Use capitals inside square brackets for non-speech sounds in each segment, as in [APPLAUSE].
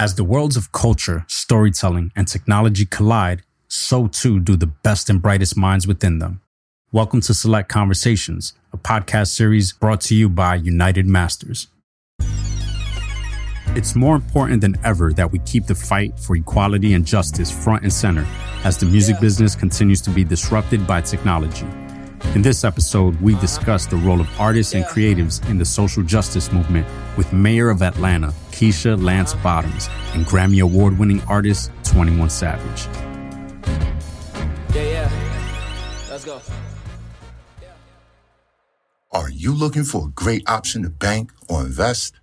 As the worlds of culture, storytelling, and technology collide, so too do the best and brightest minds within them. Welcome to Select Conversations, a podcast series brought to you by United Masters. It's more important than ever that we keep the fight for equality and justice front and center as the music yeah. business continues to be disrupted by technology. In this episode, we discuss the role of artists and creatives in the social justice movement with Mayor of Atlanta, Keisha Lance Bottoms, and Grammy Award winning artist 21 Savage. Yeah, yeah. Let's go. Are you looking for a great option to bank or invest?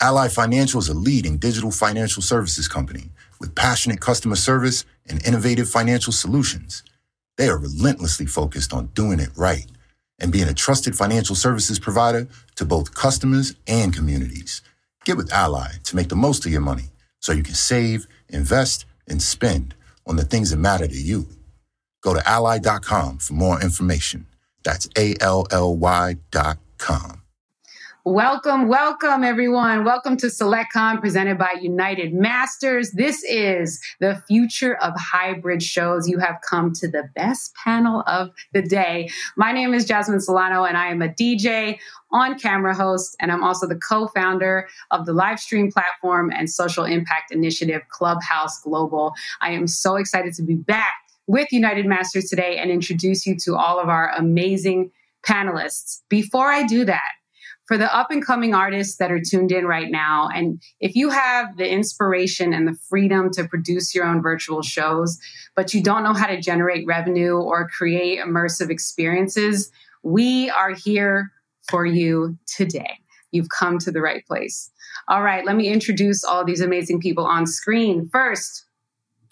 Ally Financial is a leading digital financial services company with passionate customer service and innovative financial solutions. They are relentlessly focused on doing it right and being a trusted financial services provider to both customers and communities. Get with Ally to make the most of your money so you can save, invest, and spend on the things that matter to you. Go to ally.com for more information. That's A L L Y.com. Welcome, welcome, everyone. Welcome to SelectCon presented by United Masters. This is the future of hybrid shows. You have come to the best panel of the day. My name is Jasmine Solano, and I am a DJ, on camera host, and I'm also the co founder of the live stream platform and social impact initiative Clubhouse Global. I am so excited to be back with United Masters today and introduce you to all of our amazing panelists. Before I do that, for the up and coming artists that are tuned in right now. And if you have the inspiration and the freedom to produce your own virtual shows, but you don't know how to generate revenue or create immersive experiences, we are here for you today. You've come to the right place. All right, let me introduce all these amazing people on screen. First,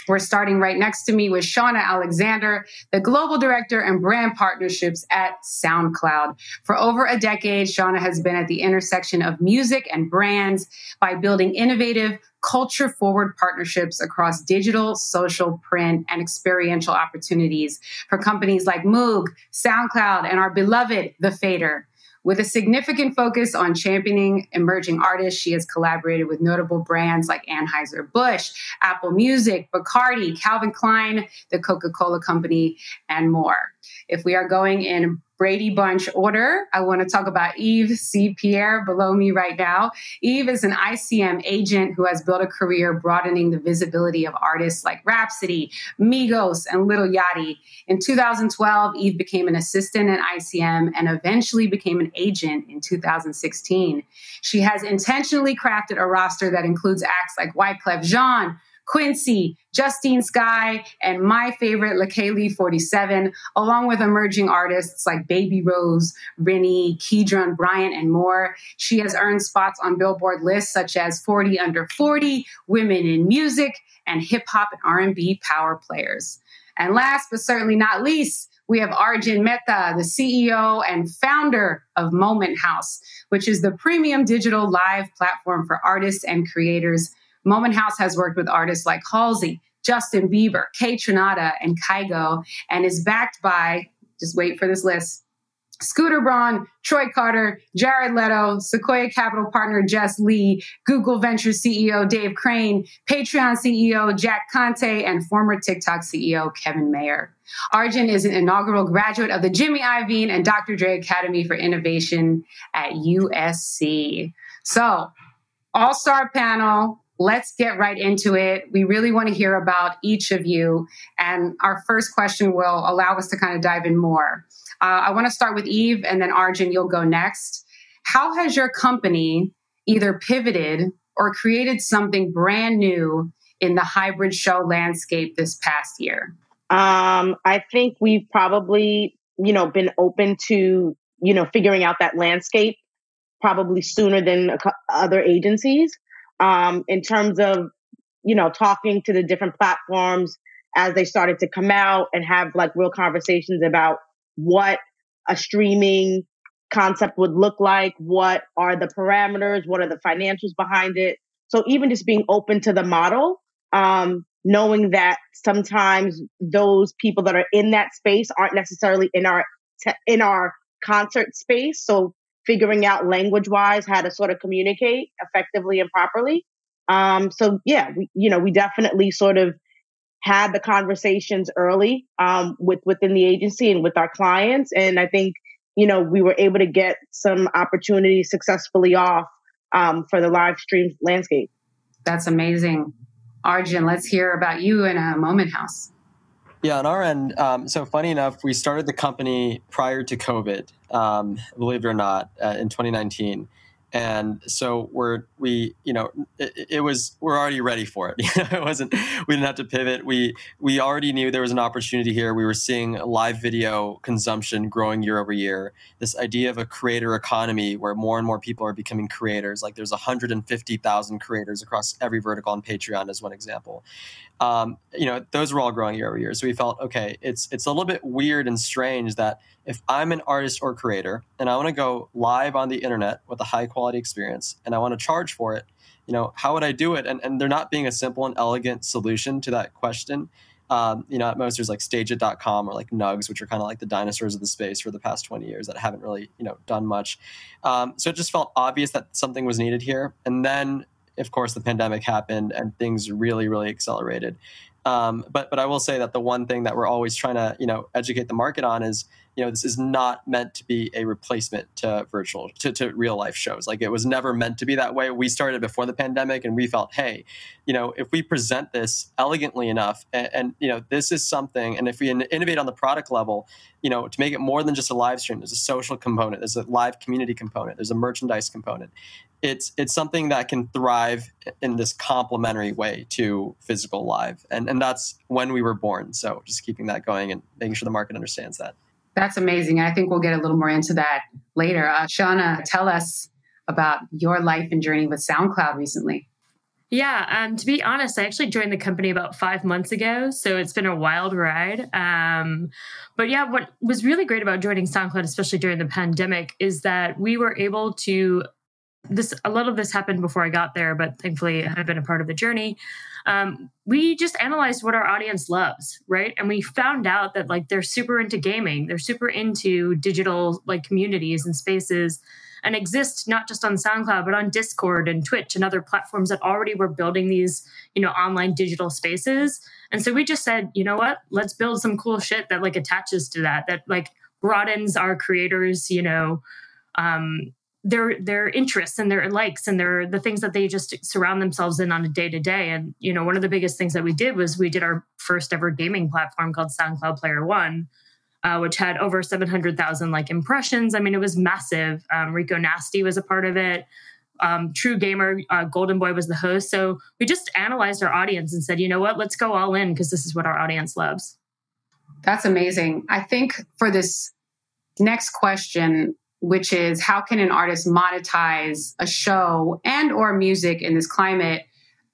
we're starting right next to me with Shauna Alexander, the Global Director and Brand Partnerships at SoundCloud. For over a decade, Shauna has been at the intersection of music and brands by building innovative, culture forward partnerships across digital, social, print, and experiential opportunities for companies like Moog, SoundCloud, and our beloved The Fader. With a significant focus on championing emerging artists, she has collaborated with notable brands like Anheuser-Busch, Apple Music, Bacardi, Calvin Klein, the Coca-Cola Company, and more. If we are going in Brady Bunch order. I want to talk about Eve C. Pierre below me right now. Eve is an ICM agent who has built a career broadening the visibility of artists like Rapsody, Migos, and Lil Yachty. In 2012, Eve became an assistant at ICM and eventually became an agent in 2016. She has intentionally crafted a roster that includes acts like Wyclef Jean, Quincy, Justine Skye, and my favorite, Leikeli 47, along with emerging artists like Baby Rose, Rennie, Keedron Bryant, and more. She has earned spots on Billboard lists such as 40 Under 40, Women in Music, and Hip Hop and R&B Power Players. And last but certainly not least, we have Arjun Mehta, the CEO and founder of Moment House, which is the premium digital live platform for artists and creators Moment House has worked with artists like Halsey, Justin Bieber, Kay Kaytranada, and Kygo, and is backed by, just wait for this list, Scooter Braun, Troy Carter, Jared Leto, Sequoia Capital partner Jess Lee, Google Ventures CEO Dave Krane, Patreon CEO Jack Conte, and former TikTok CEO Kevin Mayer. Arjun is an inaugural graduate of the Jimmy Iovine and Dr. Dre Academy for Innovation at USC. So, all star panel, let's get right into it. We really want to hear about each of you. And our first question will allow us to kind of dive in more. Uh, I want to start with Eve and then Arjun, you'll go next. How has your company either pivoted or created something brand new in the hybrid show landscape this past year? Um, I think we've probably, you know, been open to, you know, figuring out that landscape probably sooner than other agencies um, in terms of, you know, talking to the different platforms as they started to come out and have like real conversations about what a streaming concept would look like, what are the parameters, what are the financials behind it. So even just being open to the model, um, knowing that sometimes those people that are in that space aren't necessarily in our te- in our concert space. So figuring out language wise how to sort of communicate effectively and properly. Um, so yeah, we, you know, we definitely sort of had the conversations early um, with within the agency and with our clients, and I think you know we were able to get some opportunities successfully off um, for the live stream landscape. That's amazing, Arjun. Let's hear about you in a Moment House. Yeah, on our end, um, so funny enough, we started the company prior to COVID, um, believe it or not, uh, in 2019 and so we're we you know it, it, was we're already ready for it. [LAUGHS] It wasn't we didn't have to pivot. We we already knew there was an opportunity here. We were seeing live video consumption growing year over year. This idea of a creator economy where more and more people are becoming creators like there's 150000 creators across every vertical on patreon as one example um, you know those were all growing year over year so we felt okay it's it's a little bit weird and strange that if I'm an artist or creator and I want to go live on the internet with a high quality experience and I want to charge for it, you know, how would I do it? And, and there not being a simple and elegant solution to that question. Um, you know, at most there's like stageit.com or like Nugs, which are kind of like the dinosaurs of the space for the past 20 years that haven't really, you know, done much. Um, so it just felt obvious that something was needed here. And then, of course, the pandemic happened and things really, really accelerated. Um, but but I will say that the one thing that we're always trying to you know educate the market on is you know this is not meant to be a replacement to virtual to, to real life shows. Like it was never meant to be that way. We started before the pandemic and we felt hey you know if we present this elegantly enough and, and you know this is something and if we innovate on the product level you know to make it more than just a live stream there's a social component there's a live community component there's a merchandise component. It's it's something that can thrive in this complementary way to physical live. And and that's when we were born. So just keeping that going and making sure the market understands that that's amazing. I think we'll get a little more into that later. Uh, Shauna, tell us about your life and journey with SoundCloud recently. Yeah, um, to be honest, I actually joined the company about five months ago, so it's been a wild ride. Um, but yeah, what was really great about joining SoundCloud, especially during the pandemic, is that we were able to. This a lot of this happened before I got there, but thankfully I've been a part of the journey um, we just analyzed what our audience loves, right? And we found out that like they're super into gaming, they're super into digital like communities and spaces and exist not just on SoundCloud, but on Discord and Twitch and other platforms that already were building these, you know, online digital spaces. And so we just said, you know what, let's build some cool shit that like attaches to that, that like broadens our creators, you know, um, their their interests and their likes and their the things that they just surround themselves in on a day to day. And you know, one of the biggest things that we did was we did our first ever gaming platform called SoundCloud Player One, uh, which had over seven hundred thousand like impressions. I mean, it was massive. Um, Rico Nasty was a part of it. Um, True Gamer, uh, Golden Boy was the host. So we just analyzed our audience and said, you know what, let's go all in because this is what our audience loves. That's amazing. I think for this next question, which is how can an artist monetize a show and or music in this climate?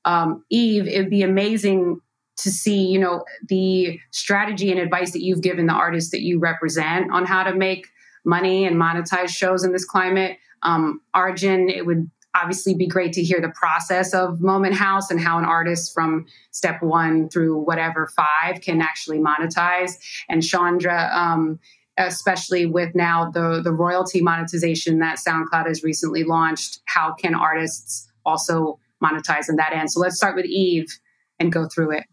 Um, eve it'd be amazing to see you know the strategy and advice that you've given the artists that you represent on how to make money and monetize shows in this climate. Um, arjun it would obviously be great to hear the process of moment house and how an artist from step one through whatever five can actually monetize. And chandra um, especially with now the the royalty monetization that SoundCloud has recently launched. How can artists also monetize in that end? So let's start with Eve and go through it.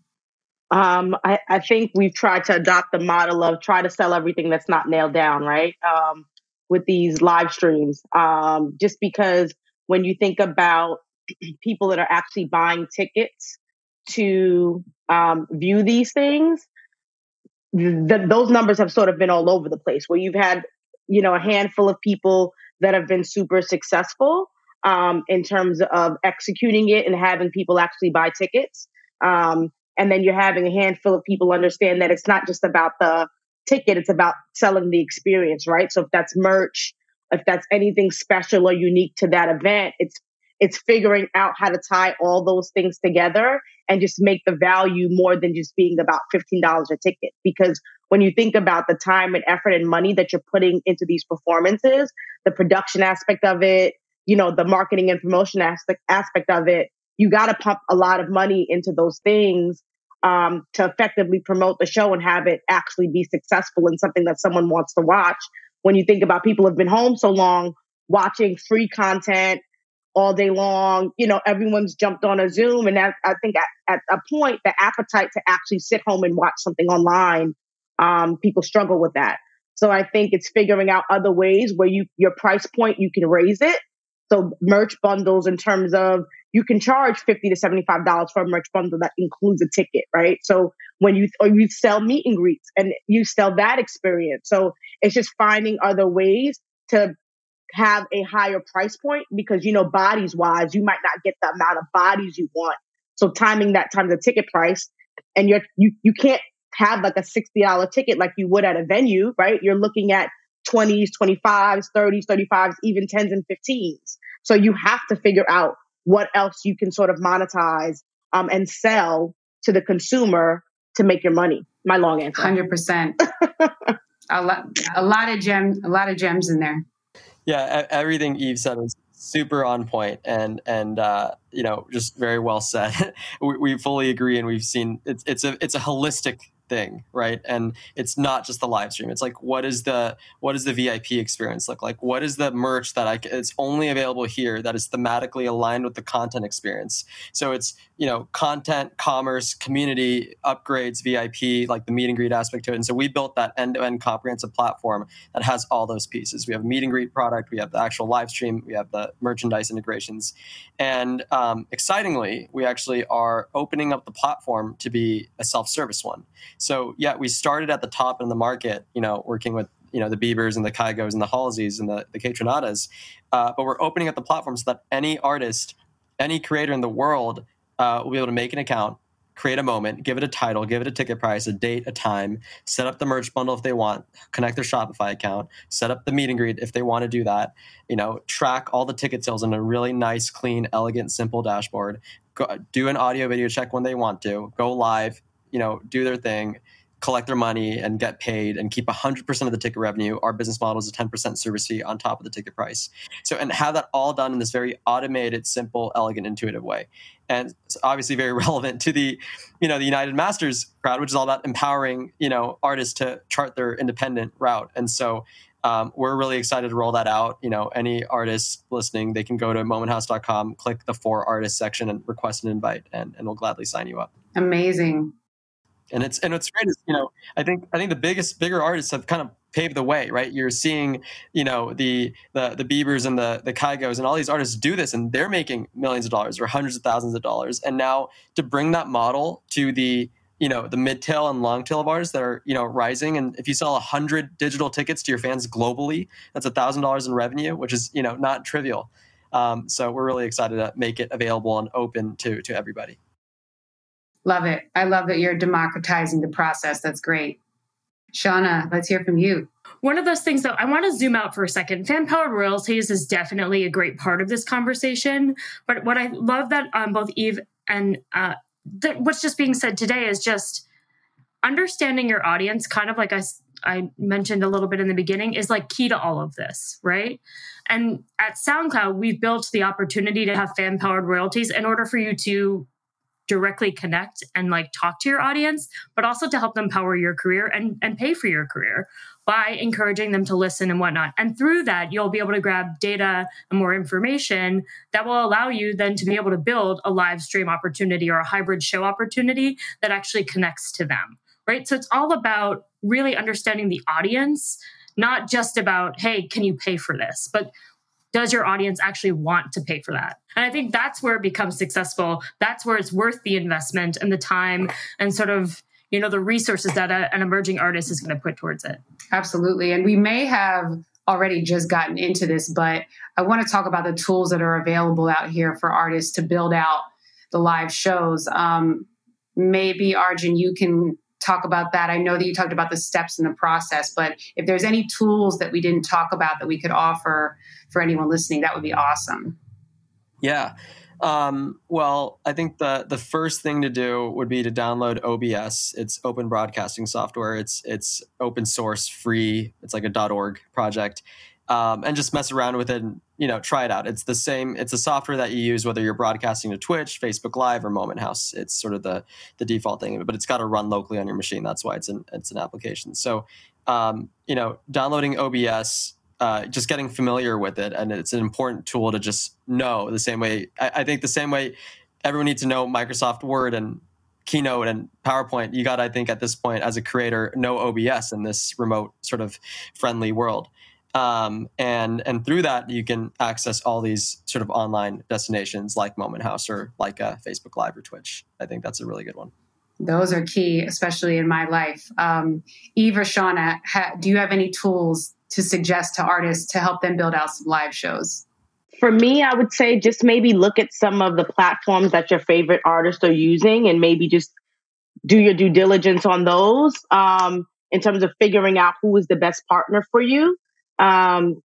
Um, I, I, think we've tried to adopt the model of try to sell everything that's not nailed down, right? Um, with these live streams, um, just because when you think about [CLEARS THROAT] people that are actually buying tickets to um, view these things, the, those numbers have sort of been all over the place where you've had you know a handful of people that have been super successful um, in terms of executing it and having people actually buy tickets. Um, and then you're having a handful of people understand that it's not just about the ticket it's about selling the experience right? So if that's merch if that's anything special or unique to that event it's it's figuring out how to tie all those things together and just make the value more than just being about $15 a ticket. Because when you think about the time and effort and money that you're putting into these performances, the production aspect of it, you know, the marketing and promotion aspect aspect of it, you got to pump a lot of money into those things um, to effectively promote the show and have it actually be successful and something that someone wants to watch. When you think about people have been home so long, watching free content, all day long. You know, everyone's jumped on a Zoom. And that, I think at, at a point, the appetite to actually sit home and watch something online, um, people struggle with that. So I think it's figuring out other ways where you, your price point, you can raise it. So merch bundles in terms of you can charge 50 to $75 for a merch bundle that includes a ticket, right? So when you, or you sell meet and greets and you sell that experience. So it's just finding other ways to have a higher price point because, you know, bodies wise, you might not get the amount of bodies you want. So timing that times the ticket price and you're, you, you can't have like a $60 ticket like you would at a venue, right? You're looking at 20s, 25s, 30s, 35s, even 10s and 15s. So you have to figure out what else you can sort of monetize um, and sell to the consumer to make your money. My long answer. Hundred percent. A lot, a lot of gems, a lot of gems in there. Yeah, everything Eve said was super on point and and uh, you know just very well said. [LAUGHS] we, we, fully agree, and we've seen it's it's a it's a holistic thing right? And it's not just the live stream. It's like what is the what does the vip experience look like? What is the merch that i it's only available here that is thematically aligned with the content experience. So it's you know content commerce community upgrades vip like the meet and greet aspect to it. And so we built that end-to-end comprehensive platform that has all those pieces. We have a meet and greet product we have the actual live stream we have the merchandise integrations. And um, excitingly we actually are opening up the platform to be a self-service one so yeah, we started at the top in the market, you know, working with you know the Biebers and the Kygos and the Halseys and the the Kaytranadas, uh, but we're opening up the platform so that any artist, any creator in the world uh, will be able to make an account, create a moment, give it a title, give it a ticket price, a date, a time, set up the merch bundle if they want, connect their Shopify account, set up the meet and greet if they want to do that, you know, track all the ticket sales in a really nice, clean, elegant, simple dashboard, go, do an audio video check when they want to, go live, you know, do their thing, collect their money and get paid and keep 100% of the ticket revenue. Our business model is a 10% service fee on top of the ticket price. So, and have that all done in this very automated, simple, elegant, intuitive way. And it's obviously very [LAUGHS] relevant to the, you know, the United Masters crowd, which is all about empowering, you know, artists to chart their independent route. And so, um, we're really excited to roll that out. You know, any artists listening, they can go to momenthouse.com, click the for artists section and request an invite, and, and we'll gladly sign you up. Amazing and it's and what's great is you know I think I think the biggest bigger artists have kind of paved the way, right? You're seeing you know the the the Biebers and the the Kygos and all these artists do this, and they're making millions of dollars or hundreds of thousands of dollars. And now to bring that model to the you know the mid tail and long tail of artists that are you know rising and if you sell 100 digital tickets to your fans globally that's $1000 in revenue which is you know not trivial um, so we're really excited to make it available and open to to everybody Love it. I love that you're democratizing the process. That's great. Shauna, let's hear from you. One of those things, though, I want to zoom out for a second. Fan powered royalties is definitely a great part of this conversation. But what I love that um, both Eve and uh, th- what's just being said today is just understanding your audience, kind of like I, I mentioned a little bit in the beginning, is like key to all of this, right? And at SoundCloud, we've built the opportunity to have fan powered royalties in order for you to directly connect and like talk to your audience, but also to help them power your career and, and pay for your career by encouraging them to listen and whatnot. And through that, you'll be able to grab data and more information that will allow you then to be able to build a live stream opportunity or a hybrid show opportunity that actually connects to them. Right. So it's all about really understanding the audience, not just about, hey, can you pay for this? But does your audience actually want to pay for that? And I think that's where it becomes successful. That's where it's worth the investment and the time and sort of you know the resources that a, an emerging artist is going to put towards it. Absolutely, and we may have already just gotten into this, but I want to talk about the tools that are available out here for artists to build out the live shows. Um, maybe Arjun, you can talk about that. I know that you talked about the steps in the process, but if there's any tools that we didn't talk about that we could offer for anyone listening, that would be awesome. Yeah. Um, well, I think the the first thing to do would be to download OBS. It's open broadcasting software. It's it's open source, free. It's like a .org project, um, and just mess around with it. and You know, try it out. It's the same. It's a software that you use whether you're broadcasting to Twitch, Facebook Live, or Moment House. It's sort of the the default thing, but it's got to run locally on your machine. That's why it's an it's an application. So, um, you know, downloading OBS uh, just getting familiar with it, and it's an important tool to just know. The same way I, I think the same way everyone needs to know Microsoft Word and Keynote and PowerPoint. You got, I think, at this point as a creator, know OBS in this remote sort of friendly world. Um, and and through that you can access all these sort of online destinations like Moment House or like uh, Facebook Live or Twitch. I think that's a really good one. Those are key, especially in my life. Um, Eve or Shauna, ha- do you have any tools to suggest to artists to help them build out some live shows? For me, I would say just maybe look at some of the platforms that your favorite artists are using and maybe just do your due diligence on those um, in terms of figuring out who is the best partner for you. Um,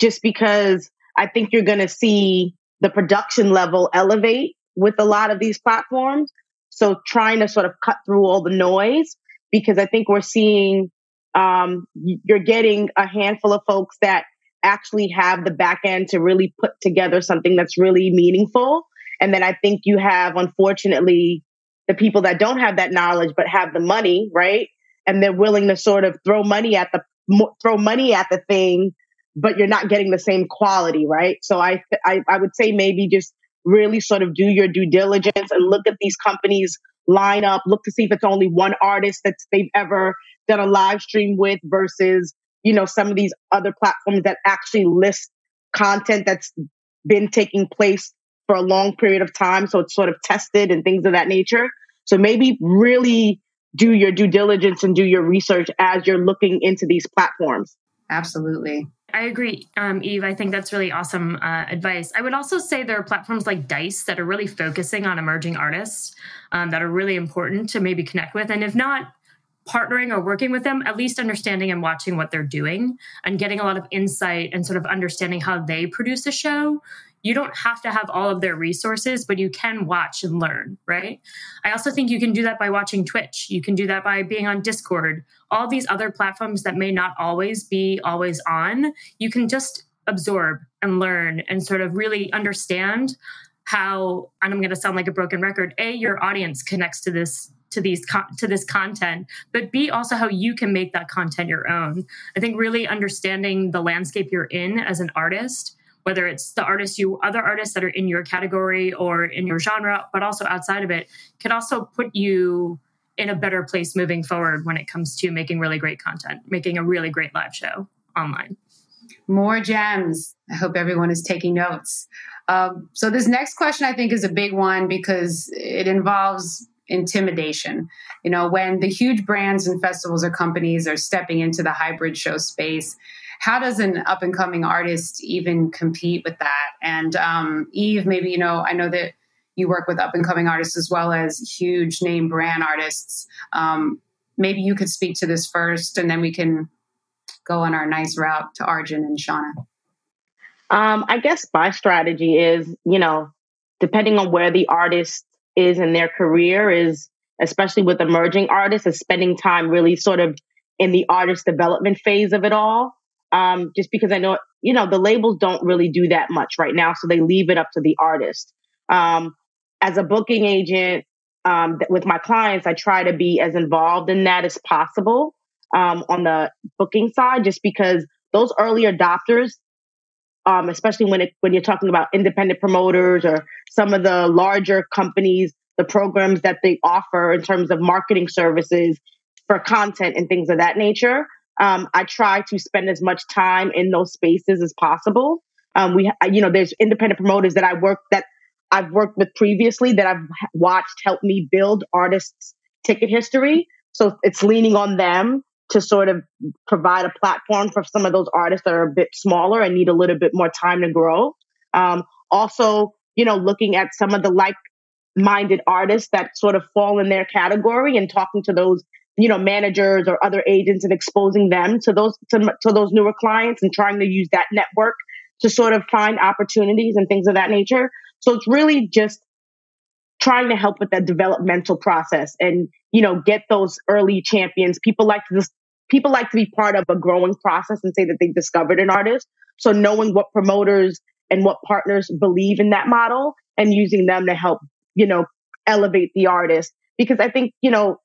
just because I think you're going to see the production level elevate with a lot of these platforms. So trying to sort of cut through all the noise because I think we're seeing um, you're getting a handful of folks that actually have the back end to really put together something that's really meaningful. And then I think you have, unfortunately, the people that don't have that knowledge but have the money, right? And they're willing to sort of throw money at the throw money at the thing, but you're not getting the same quality, right? So I I, I would say maybe just really sort of do your due diligence and look at these companies line up, look to see if it's only one artist that they've ever done a live stream with versus, you know, some of these other platforms that actually list content that's been taking place for a long period of time. So it's sort of tested and things of that nature. So maybe really do your due diligence and do your research as you're looking into these platforms. Absolutely. I agree, um, Eve. I think that's really awesome uh, advice. I would also say there are platforms like Dice that are really focusing on emerging artists um, that are really important to maybe connect with. And if not, partnering or working with them, at least understanding and watching what they're doing and getting a lot of insight and sort of understanding how they produce a show. You don't have to have all of their resources, but you can watch and learn, right? I also think you can do that by watching Twitch. You can do that by being on Discord. All these other platforms that may not always be always on, you can just absorb and learn and sort of really understand how and i'm going to sound like a broken record a your audience connects to this to these to this content but b also how you can make that content your own i think really understanding the landscape you're in as an artist whether it's the artists you other artists that are in your category or in your genre but also outside of it can also put you in a better place moving forward when it comes to making really great content making a really great live show online. More gems. I hope everyone is taking notes. Um, so this next question i think is a big one because it involves intimidation. You know, when the huge brands and festivals or companies are stepping into the hybrid show space, how does an up and coming artist even compete with that? And um, Eve, maybe, you know, I know that you work with up and coming artists as well as huge name brand artists. Um, maybe you could speak to this first and then we can go on our nice route to Arjun and Shauna. Um, I guess my strategy is, you know, depending on where the artist is in their career is especially with emerging artists is spending time really sort of in the artist development phase of it all um, just because i know you know the labels don't really do that much right now so they leave it up to the artist um, as a booking agent um, with my clients i try to be as involved in that as possible um, on the booking side just because those early adopters um, especially when it when you're talking about independent promoters or some of the larger companies, the programs that they offer in terms of marketing services for content and things of that nature. Um, I try to spend as much time in those spaces as possible. Um, we, you know, there's independent promoters that I work that I've worked with previously that I've watched help me build artists' ticket history. So it's leaning on them to sort of provide a platform for some of those artists that are a bit smaller and need a little bit more time to grow. Um, also, you know, looking at some of the like minded artists that sort of fall in their category and talking to those you know managers or other agents and exposing them to those to, to those newer clients and trying to use that network to sort of find opportunities and things of that nature so it's really just trying to help with that developmental process and you know get those early champions people like to people like to be part of a growing process and say that they've discovered an artist. So knowing what promoters and what partners believe in that model and using them to help, you know, elevate the artist. Because I think, you know,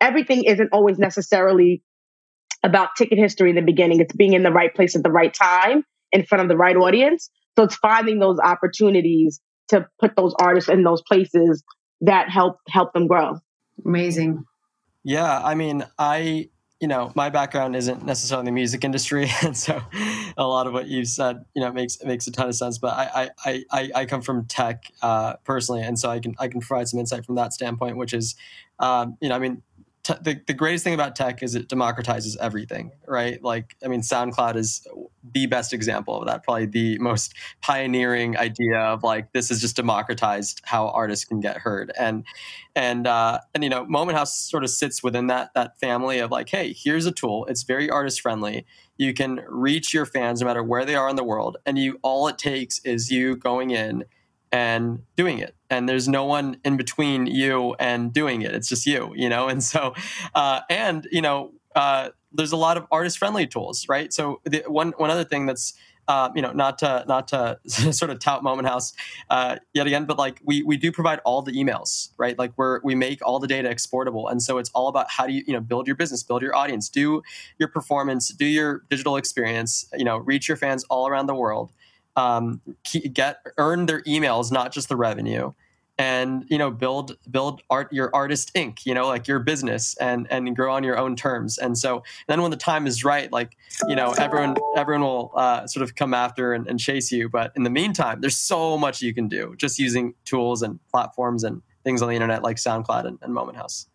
everything isn't always necessarily about ticket history in the beginning. It's being in the right place at the right time in front of the right audience. So it's finding those opportunities to put those artists in those places that help help them grow. Amazing. Yeah, I mean, I you know, my background isn't necessarily the music industry, [LAUGHS] and so a lot of what you've said, you know, makes makes a ton of sense. But I I I, I come from tech uh, personally, and so I can I can provide some insight from that standpoint, which is, um, you know, I mean, the, the greatest thing about tech is it democratizes everything, right? Like, I mean, SoundCloud is the best example of that, probably the most pioneering idea of like, this is just democratized how artists can get heard. And, and, uh, and, you know, Moment House sort of sits within that, that family of like, hey, here's a tool. It's very artist friendly. You can reach your fans no matter where they are in the world. And you, all it takes is you going in and doing it. And there's no one in between you and doing it. It's just you you know? [LAUGHS] And so uh, and you know uh, there's a lot of artist friendly tools right? So the, one one other thing that's uh, you know, not to not to [LAUGHS] sort of tout Moment House uh, yet again, but like we we do provide all the emails, right? Like we're we make all the data exportable, and so it's all about how do you you know build your business, build your audience, do your performance, do your digital experience, you know, reach your fans all around the world, um, get earn their emails, not just the revenue, and you know build build art your artist ink you know like your business and and grow on your own terms. And so then when the time is right like you know everyone everyone will uh, sort of come after and, and, chase you. But in the meantime there's so much you can do just using tools and platforms and things on the internet like soundcloud and, and moment house.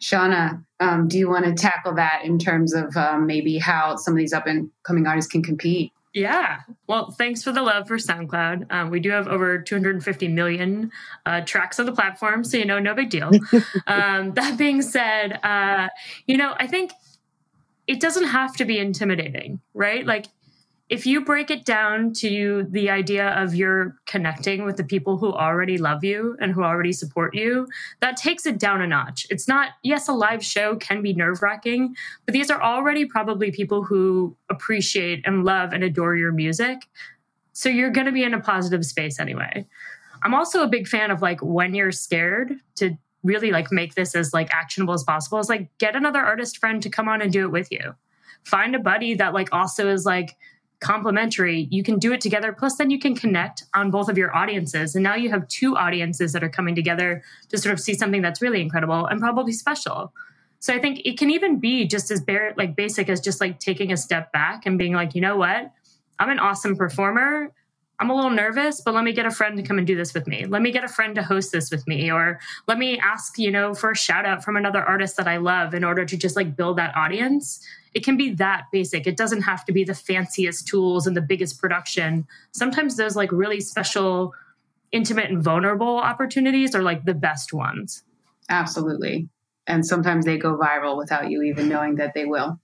Shauna um, do you want to tackle that in terms of um, maybe how some of these up and coming artists can compete yeah. Well, thanks for the love for SoundCloud. Um, we do have over 250 million uh, tracks on the platform, so you know, no big deal. [LAUGHS] um, that being said, uh, you know, I think it doesn't have to be intimidating, right? Like if you break it down to the idea of you're connecting with the people who already love you and who already support you, that takes it down a notch. It's not, yes, a live show can be nerve wracking, but these are already probably people who appreciate and love and adore your music. So you're going to be in a positive space anyway. I'm also a big fan of like when you're scared to really like make this as like actionable as possible is like get another artist friend to come on and do it with you. Find a buddy that like also is like complementary. You can do it together. Plus, then you can connect on both of your audiences. And now you have two audiences that are coming together to sort of see something that's really incredible and probably special. So I think it can even be just as bare, like basic as just like taking a step back and being like, you know what? I'm an awesome performer. I'm a little nervous, but let me get a friend to come and do this with me. Let me get a friend to host this with me. Or let me ask, you know, for a shout out from another artist that I love in order to just like build that audience it can be that basic. It doesn't have to be the fanciest tools and the biggest production. Sometimes those like really special, intimate, and vulnerable opportunities are like the best ones. Absolutely. And sometimes they go viral without you even knowing that they will.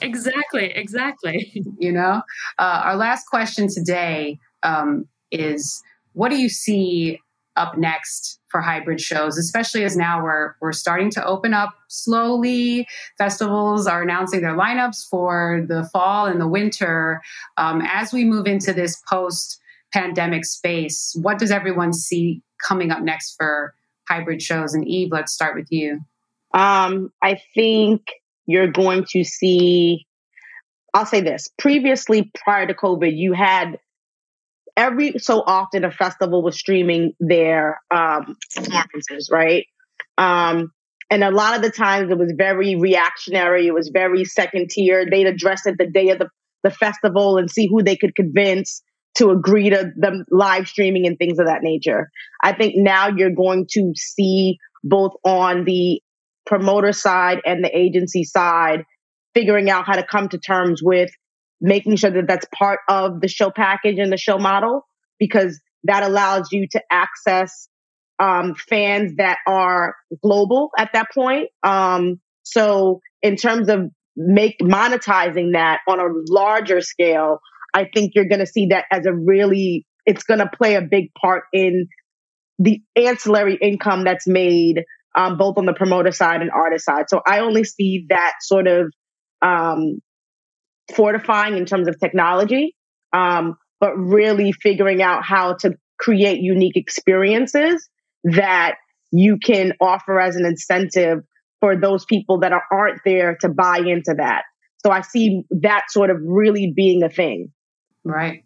Exactly, exactly. you know, uh, our last question today um, is what do you see up next for hybrid shows, especially as now we're we're starting to open up slowly. Festivals are announcing their lineups for the fall and the winter. Um, as we move into this post pandemic space, what does everyone see coming up next for hybrid shows? And Eve, let's start with you. Um, I think you're going to see. I'll say this. Previously, prior to COVID, you had every so often a festival was streaming their um, performances, right? Um, and a lot of the times it was very reactionary. It was very second tier. They'd address it the day of the, the festival and see who they could convince to agree to them live streaming and things of that nature. I think now you're going to see both on the promoter side and the agency side figuring out how to come to terms with making sure that that's part of the show package and the show model because that allows you to access um, fans that are global at that point. Um, so in terms of make monetizing that on a larger scale, I think you're going to see that as a really, it's going to play a big part in the ancillary income that's made um, both on the promoter side and artist side. So I only see that sort of um, fortifying in terms of technology, um, but really figuring out how to create unique experiences that you can offer as an incentive for those people that are, aren't there to buy into that. So I see that sort of really being a thing. Right.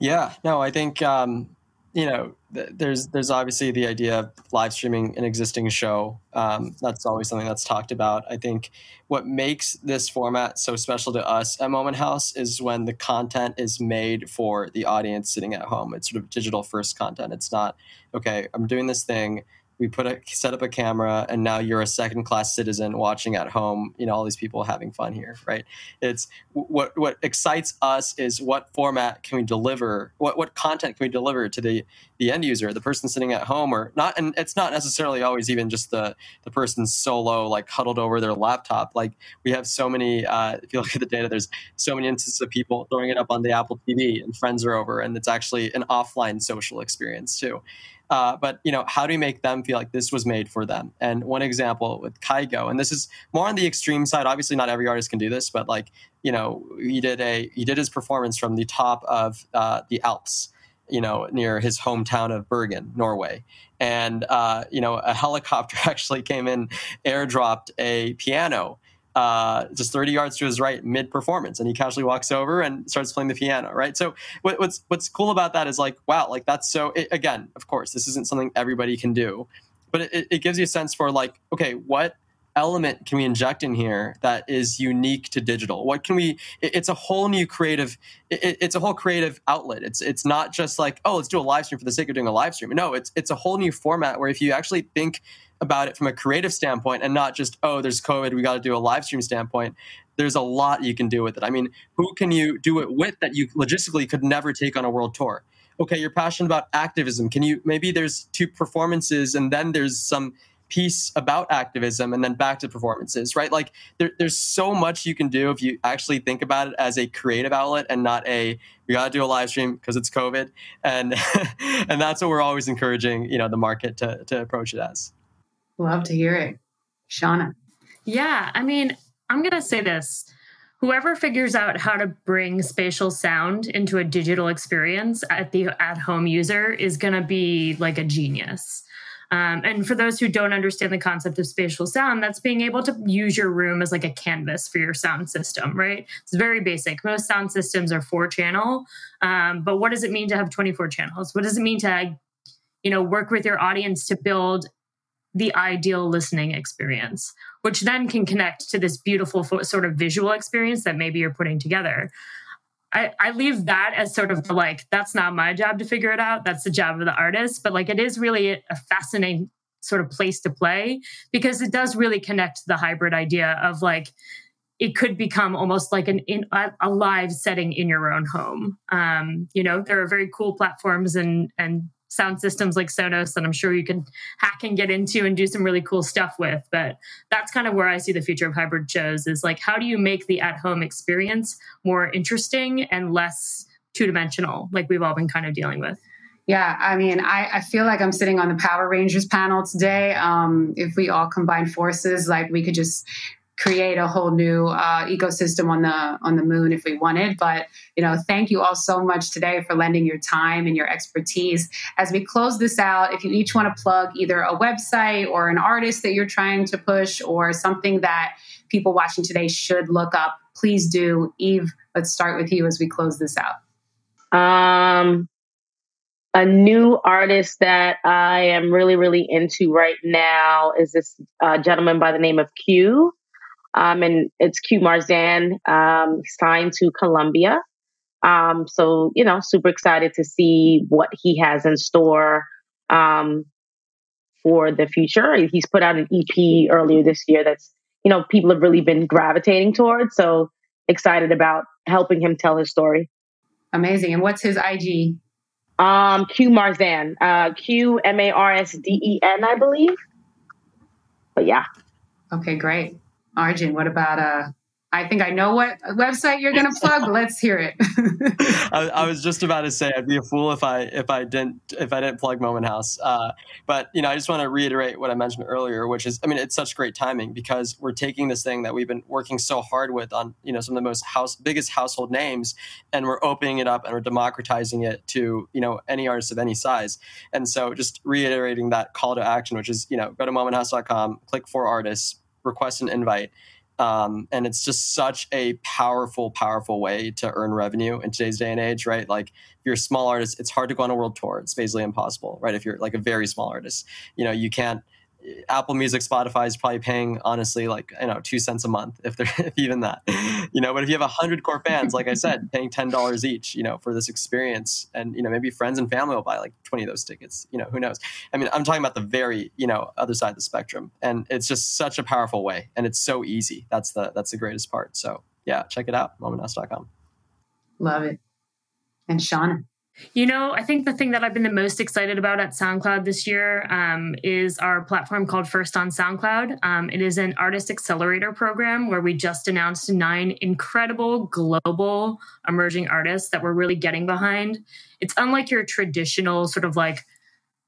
Yeah. No, I think um, you know, th- there's there's obviously the idea of live streaming an existing show. Um, that's always something that's talked about. I think what makes this format so special to us at Moment House is when the content is made for the audience sitting at home. It's sort of digital first content. It's not okay. I'm doing this thing we put a set up a camera and now you're a second class citizen watching at home you know all these people having fun here right? It's what what excites us is what format can we deliver what what content can we deliver to the the end user the person sitting at home or not and it's not necessarily always even just the the person solo like huddled over their laptop. Like we have so many uh, if you look at the data there's so many instances of people throwing it up on the apple tv and friends are over and it's actually an offline social experience too uh, but you know, how do we make them feel like this was made for them? And one example with Kygo, and this is more on the extreme side. Obviously, not every artist can do this, but like you know, he did a he did his performance from the top of uh, the Alps, you know, near his hometown of Bergen, Norway. And uh, you know, a helicopter [LAUGHS] actually came in, airdropped a piano uh, just 30 yards to his right mid performance and he casually walks over and starts playing the piano right? So what, what's what's cool about that is like wow like that's so it, again of course this isn't something everybody can do but it, it gives you a sense for like okay what element can we inject in here that is unique to digital? What can we it, it's a whole new creative it, it's a whole creative outlet. It's it's not just like oh let's do a live stream for the sake of doing a live stream. No it's it's a whole new format where if you actually think about it from a creative standpoint and not just oh there's covid we got to do a live stream standpoint. There's a lot you can do with it. I mean who can you do it with that you logistically could never take on a world tour? Okay you're passionate about activism. Can you maybe there's two performances and then there's some piece about activism and then back to performances right? Like there, there's so much you can do if you actually think about it as a creative outlet and not a we got to do a live stream because it's covid. And [LAUGHS] and that's what we're always encouraging you know the market to, to approach it as Love to hear it. Shauna. Yeah, I mean, I'm going to say this. Whoever figures out how to bring spatial sound into a digital experience at the at home user is going to be like a genius. Um, and for those who don't understand the concept of spatial sound, that's being able to use your room as like a canvas for your sound system, right? It's very basic. Most sound systems are four channel, um, but what does it mean to have 24 channels? What does it mean to, you know, work with your audience to build the ideal listening experience, which then can connect to this beautiful sort of visual experience that maybe you're putting together. I, I leave that as sort of like, that's not my job to figure it out. That's the job of the artist. But like, it is really a fascinating sort of place to play because it does really connect to the hybrid idea of like, it could become almost like an in, a, live setting in your own home. Um, you know, there are very cool platforms and and sound systems like Sonos that I'm sure you can hack and get into and do some really cool stuff with. But that's kind of where I see the future of hybrid shows is like, how do you make the at home experience more interesting and less two dimensional, like we've all been kind of dealing with? Yeah, I mean, I, I feel like I'm sitting on the Power Rangers panel today. Um, if we all combine forces, like we could just create a whole new uh, ecosystem on the on the moon if we wanted but you know thank you all so much today for lending your time and your expertise. As we close this out if you each want to plug either a website or an artist that you're trying to push or something that people watching today should look up please do. Eve let's start with you as we close this out. Um a new artist that I am really, really into right now is this uh, gentleman by the name of Q. Um, and it's Q Marsden um, signed to Columbia. Um, so, you know, super excited to see what he has in store um, for the future. He's put out an EP earlier this year that's, you know, people have really been gravitating towards. So excited about helping him tell his story. Amazing. And what's his IG? Um, Q Marsden, uh, Q M A R S D E N, I believe. But yeah. Okay, great. Arjun, what about uh I think I know what website you're going to plug. [LAUGHS] let's hear it. [LAUGHS] I, I, was just about to say I'd be a fool if I if I didn't if I didn't plug Moment House. Uh, but you know, I just want to reiterate what I mentioned earlier, which is, I mean, it's such great timing because we're taking this thing that we've been working so hard with on you know some of the most house biggest household names, and we're opening it up and we're democratizing it to you know any artist of any size. And so, just reiterating that call to action, which is you know go to momenthouse.com, click for artists request an invite. Um, and it's just such a powerful, powerful way to earn revenue in today's day and age, right? Like if you're a small artist, it's hard to go on a world tour. It's basically impossible, right? If you're like a very small artist, you know, you can't Apple Music, Spotify is probably paying honestly like you know two cents a month if they're [LAUGHS] if even that, you know. But if you have a hundred core fans, like I said, [LAUGHS] paying ten dollars each, you know, for this experience, and you know maybe friends and family will buy like twenty of those tickets. You know, who knows? I mean, I'm talking about the very you know other side of the spectrum, and it's just such a powerful way, and it's so easy. That's the that's the greatest part. So yeah, check it out, momenthouse.com. Love it. And Shauna. You know, I think the thing that I've been the most excited about at SoundCloud this year um, is our platform called First on SoundCloud. Um, it is an artist accelerator program where we just announced nine incredible global emerging artists that we're really getting behind. It's unlike your traditional sort of like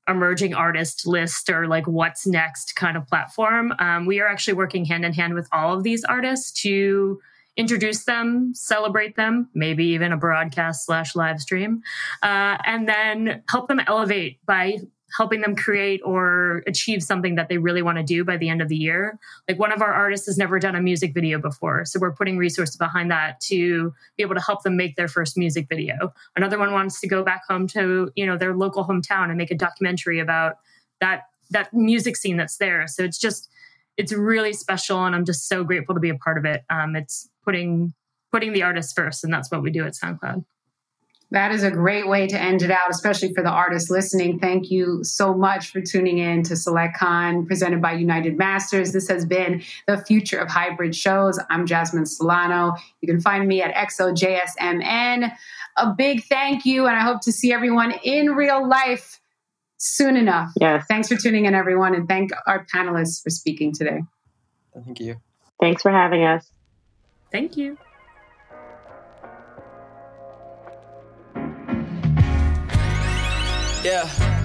emerging artist list or like what's next kind of platform. Um, we are actually working hand in hand with all of these artists to introduce them, celebrate them, maybe even a broadcast slash live stream, uh, and then help them elevate by helping them create or achieve something that they really want to do by the end of the year. Like one of our artists has never done a music video before, so we're putting resources behind that to be able to help them make their first music video. Another one wants to go back home to, you know, their local hometown and make a documentary about that that music scene that's there. So it's just it's really special and I'm just so grateful to be a part of it. Um, it's putting putting the artist first, and that's what we do at SoundCloud. That is a great way to end it out, especially for the artists listening. Thank you so much for tuning in to SelectCon presented by United Masters. This has been the future of hybrid shows. I'm Jasmine Solano. You can find me at XOJSMN. A big thank you, and I hope to see everyone in real life soon enough. Yes. Thanks for tuning in, everyone, and thank our panelists for speaking today. Thank you. Thanks for having us. Thank you. Yeah.